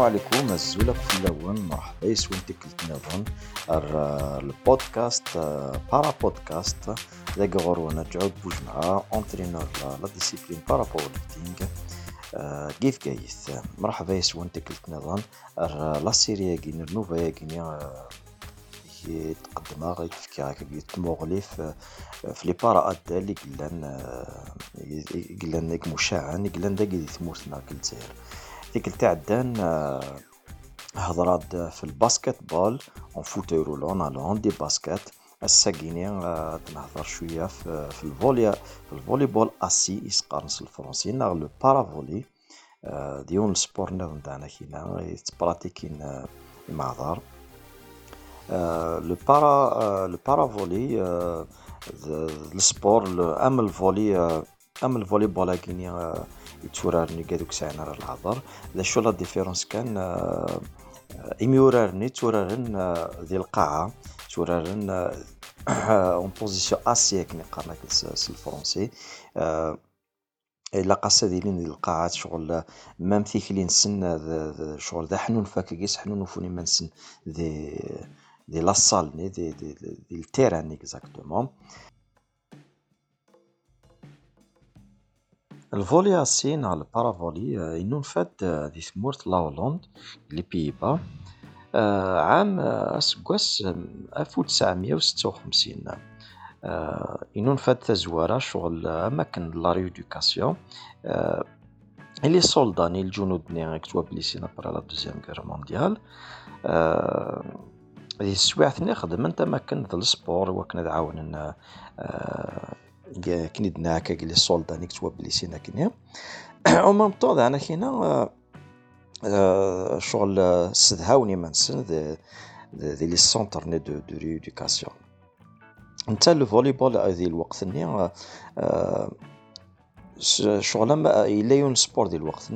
السلام عليكم. الزولة فلاون مرحبا يسوين تكلت نظن البودكاست بارا بودكاست ذاك غرو نرجعو بوجمعة. اونترينور لا ديسيبلين بارا باور ليفتينغ كيف كايث؟ مرحبا يسوين تكلت نظن لا سيري ياكين النوفا ياكين كي تقدمها غيتفكي هكا تموغلي في في لي بارا ادا اللي قلان قلان داك مشاعن قلان داك ثمورتنا كالجزائر ديك تعدان هضرات في الباسكت بول اون فوت رولون ألو دي باسكت الساقيني تنهضر شوية في, في الفولي في الفولي بول أسي يسقارنس الفرنسي ناغ لو بارا فولي ديون السبور نتاعنا كينا يتبراتيكين معذر لو بارا لو بارا فولي السبور أم الفولي أم الفولي بول كيني يتورارني قادوك ساعنا راه الهضر ذا شو لا ديفيرونس كان يميورارني تورارن ذي القاعة تورارن اون بوزيسيون اسي كني قارنا الفرونسي إلا ديالين ديال القاعات شغل مام ثيكلين سن شغل ذا حنون فاكيس حنون وفوني ما نسن ذي ذي لاصال دي دي دي, دي التيران اكزاكتومون الفولي أسين على البارافولي ينون فات دي ثمورت لا هولوند لي بيبا عام أسكواس ألف وتسعمية وستة وخمسين. ينون فات تزوارة شغل أماكن لا ريدوكاسيون لي سولداني الجنود ني كتوا بليسينا برا لا دوزيام كير مونديال. هذه السوايع خدمت أماكن ذا السبور وكنا كني دنا هكا لي سولدا نيك توا بليسينا كني أو ميم طون أنا كينا شغل استدهاوني منسن دي لي سونتر ني دو دو ريدوكاسيون نتا فوليبول هذه الوقت ني شغل ما الا يون سبور ديال الوقت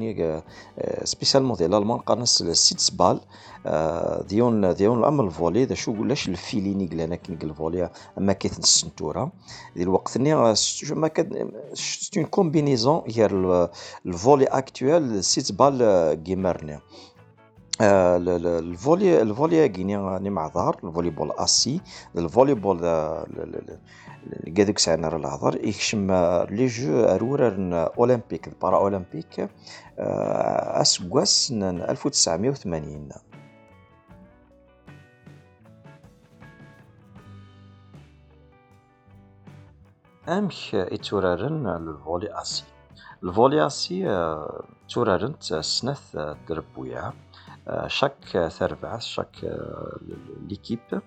سبيسيالمون ديال الالمان قارنس سيتس بال ديون ديون ام الفولي ذا شو قلاش الفيليني قلانا كي الفولي اما كيت السنتوره ديال الوقت ني ما سيت اون كومبينيزون هي الفولي اكتويل سيتس بال جيمرني الفولي الفولي كيني راني معذار الفولي بول اسي الفولي بول قادوك ساعنا راه الهضر يكشم لي جو ارورا أولمبيك بارا اولمبيك اسكواس 1980 أمك يتورارن الفولي اسي الفولي اسي تورارن سنث دربويا شاك تربع شاك ليكيب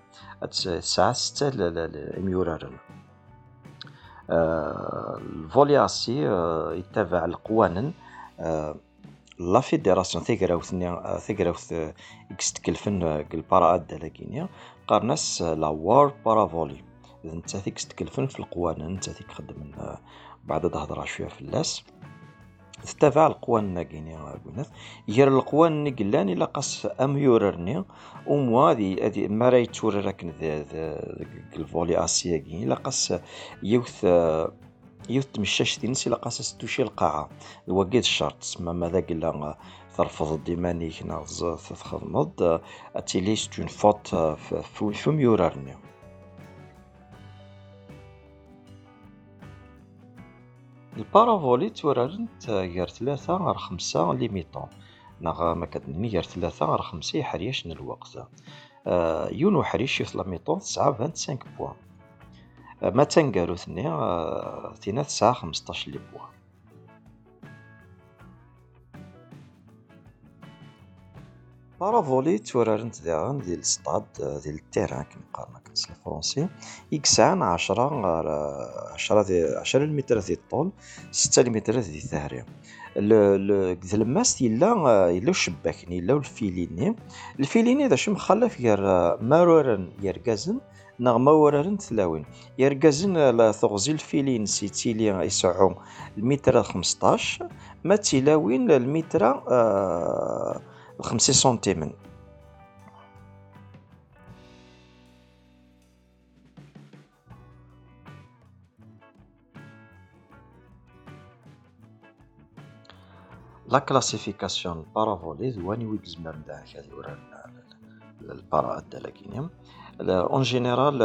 تسعة ستة الميورارن الفولي اسي يتبع القوانين لا فيدراسيون تيغراوث تيغراوث إكس تكلفن البارا ادا لاكينيا قارناس لا وار بارا فولي اذا نتا تيكس تكلفن في القوانين نتا تيك خدم بعد تهضر شوية في تتبع القوان كيني قلنا ير القوان قلاني لا قاس أم يوررني. وموا هذه هذه ما راهي تورر راكن الفولي آسيا كيني لا قاس يوث يوث تمشاش تنسي لا قاس ستوشي القاعة. وقيت الشرط تسمى ماذا قلا ترفض ديمانيك نغز تخدمض اتيلي ستون فوت فم البارافولي تورارنت غير ثلاثة غير خمسة ليميطون ناغ ما كتنمي غير ثلاثة غير خمسة يحريش الوقت. يون وحريش يثلا ميطون تسعة فانت سانك بوان ما تنقالو ثني تينا تسعة خمسطاش لي بوان. بارافولي تورارنت داغن ديال السطاد ديال التيران كيما قالنا كنس الفرونسي يكسان عشرة عشرة دي عشرة المتر ديال الطول ستة المتر ديال الثهري الماس يلا يلا الشباك يلا الفيليني الفيليني دا شي مخلف ير مارورن يركازن نغ موررن تلاوين يركازن ثغزي الفيلين سي تيلي يسعو المتر خمسطاش ما تيلاوين المتر آه خمسة سنتيمن. لا كلاسيفيكاسيون بارافولي ثواني ويك زمر نداك هذه ورا البارا ادالاكينيا اون جينيرال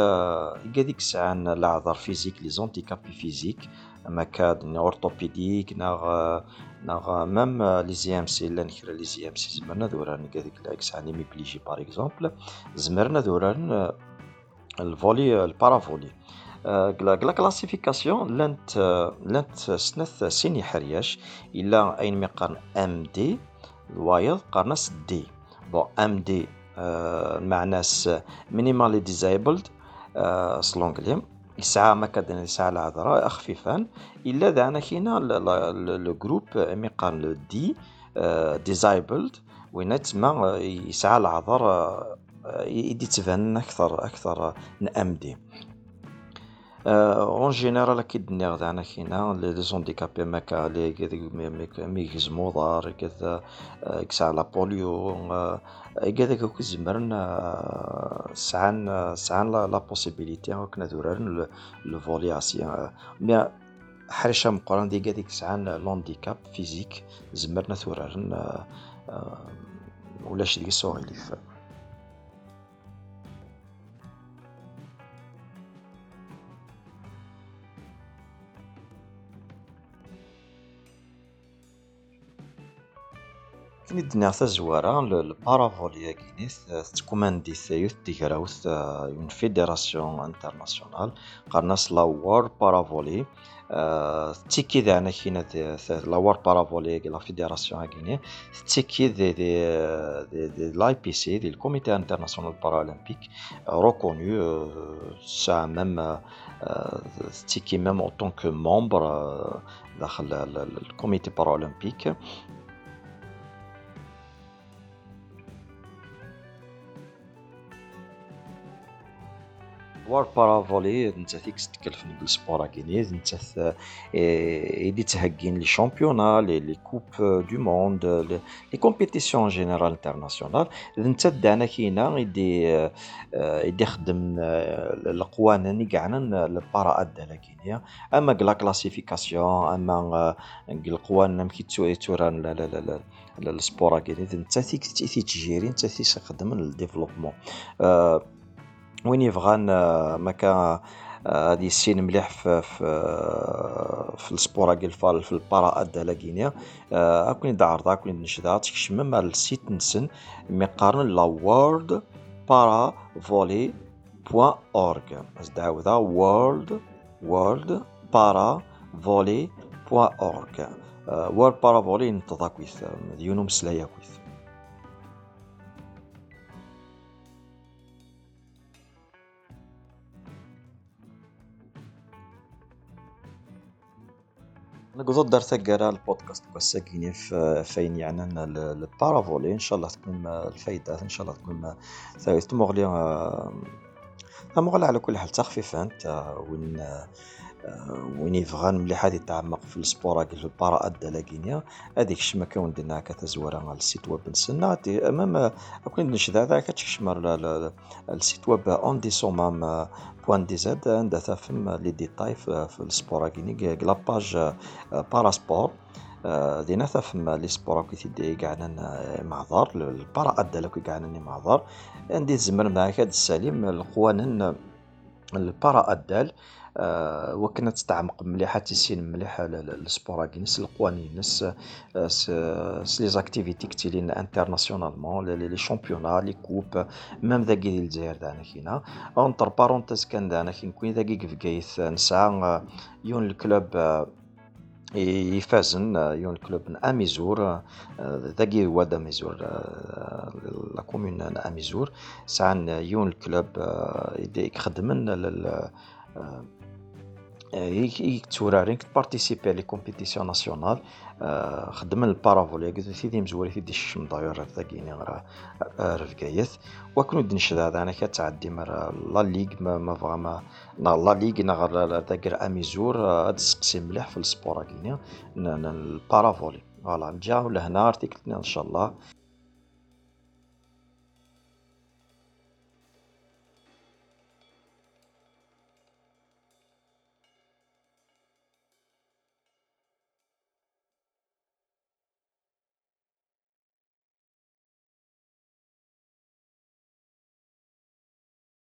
قاديك الساعة العذر فيزيك لي زونتيكابي فيزيك اما كاد اورتوبيديك ناغ ناغ ميم لي زي ام سي لا نكرا لي زي ام سي زمرنا ذوران قاديك لايك ساعة نيمي بليجي باغ اكزومبل زمرنا ذوران الفولي البارافولي لا كلاسيفيكاسيون لانت لانت سنث سيني حرياش الا اين مقارن ام دي الوايض قارناس دي بون ام دي معناس مينيمالي ديزايبلد سلونجلي يسعى ما كدنا يسعى العذراء خفيفان إلا دعنا كينا لو جروب مقارن دي ديزايبلد وين تما يسعى العذر يدي تبان أكثر أكثر ام دي اون جينيرال كي نيغ تاعنا كاينة لي زونديكابي ماكا لي ميغزمو دار كذا كسا لا بوليو كذاك كوك زمرن سعان سعان لا بوسيبيليتي كنا ذورارن لو فولي اسيان مي حرشة مقران دي كذاك سعان لونديكاب فيزيك زمرنا ثورارن ولاش ديك السوغيليف كني دنيا تزوارا البارافوليا كينيت تكوماندي ثيوث تيغراوث اون فيدراسيون انترناسيونال. قرناس لا وور بارافولي. تيكي ذا كينا لا وور بارافولي لا فيدراسيون كيني تيكي دي دي دي لأي بي سي دي الكوميتي انترناسيونال بارالمبيك ريكونيو سا ميم تيكي ميم اون طونك مومبر داخل الكوميتي بارالمبيك وار بارافولي انت فيك تتكلف بالسبور كيني انت يدي تهكين لي شامبيونا لي لي كوب دو موند لي كومبيتيسيون جينيرال انترناسيونال انت دانا كينا يدي يدي يخدم القوانين كاعنا البارا ادانا كينيا أما لا كلاسيفيكاسيون أما القوانين كي توران السبور كيني انت فيك تجيري انت فيك تخدم الديفلوبمون وين يبغان مكا غادي يسين مليح في في في السبور كيل في البارا ادا لاكينيا اكون دعرض اكون نشدا تكشم مع السيت نسن مقارن لا وورد بارا فولي بوان اورغ دعوذا وورد وورد بارا فولي بوان اورغ وورد بارا فولي نتضا كويث ديونو مسلايا كويث نقدر درت كرا البودكاست كوساكيني في فين يعني البارافولي إن شاء الله تكون الفايدة إن شاء الله تكون ثابت تمغلي مغلي على كل حال تخفيفا وين وين يبغى مليح هادي تعمق في السبور في البارا اد لاكينيا هذيك درنا كتزوار على السيت ويب نسنا أمام كون نشدا ذاك تشمر السيت ويب أون دي سومام بوان دي زد عندها تفهم لي ديتاي في السبور كيني لا باج بارا سبور دينا تفهم لي سبور كي تيدي كاعنا معذر اد لك كاعنا معذر عندي زمر معاك هاد السليم القوانين البارا ادال آه، وكنا تستعمق مليح تيسين مليح السبوراكينس القوانينس لي زاكتيفيتي كتيلين انترناسيونالمون لي شامبيونا لي كوب ميم ذاكي ديال الجزائر دانا كينا اونتر بارونتيز كان دانا كي نكون ذاكي كفكايث نسعى يون الكلوب يفازن يون الكلوب أميزور ذاكي هو داميزور لا كومون أميزور. سعان يون الكلوب يخدمن يكتورارين كتبارتيسيبي لي كومبيتيسيون ناسيونال. خدم البارافولي قلت ثيدي مزوري ثيدي الشم داير ثاقيني غرا رفقايث وكنو دنش هذا أنا كتعدي مر لا ليغ ما فغا ما لا ليغ نغر ذاكر أميزور هاد السقسي مليح في السبور كيني البارافولي. فوالا نجاو لهنا ارتيكلتنا إن شاء الله.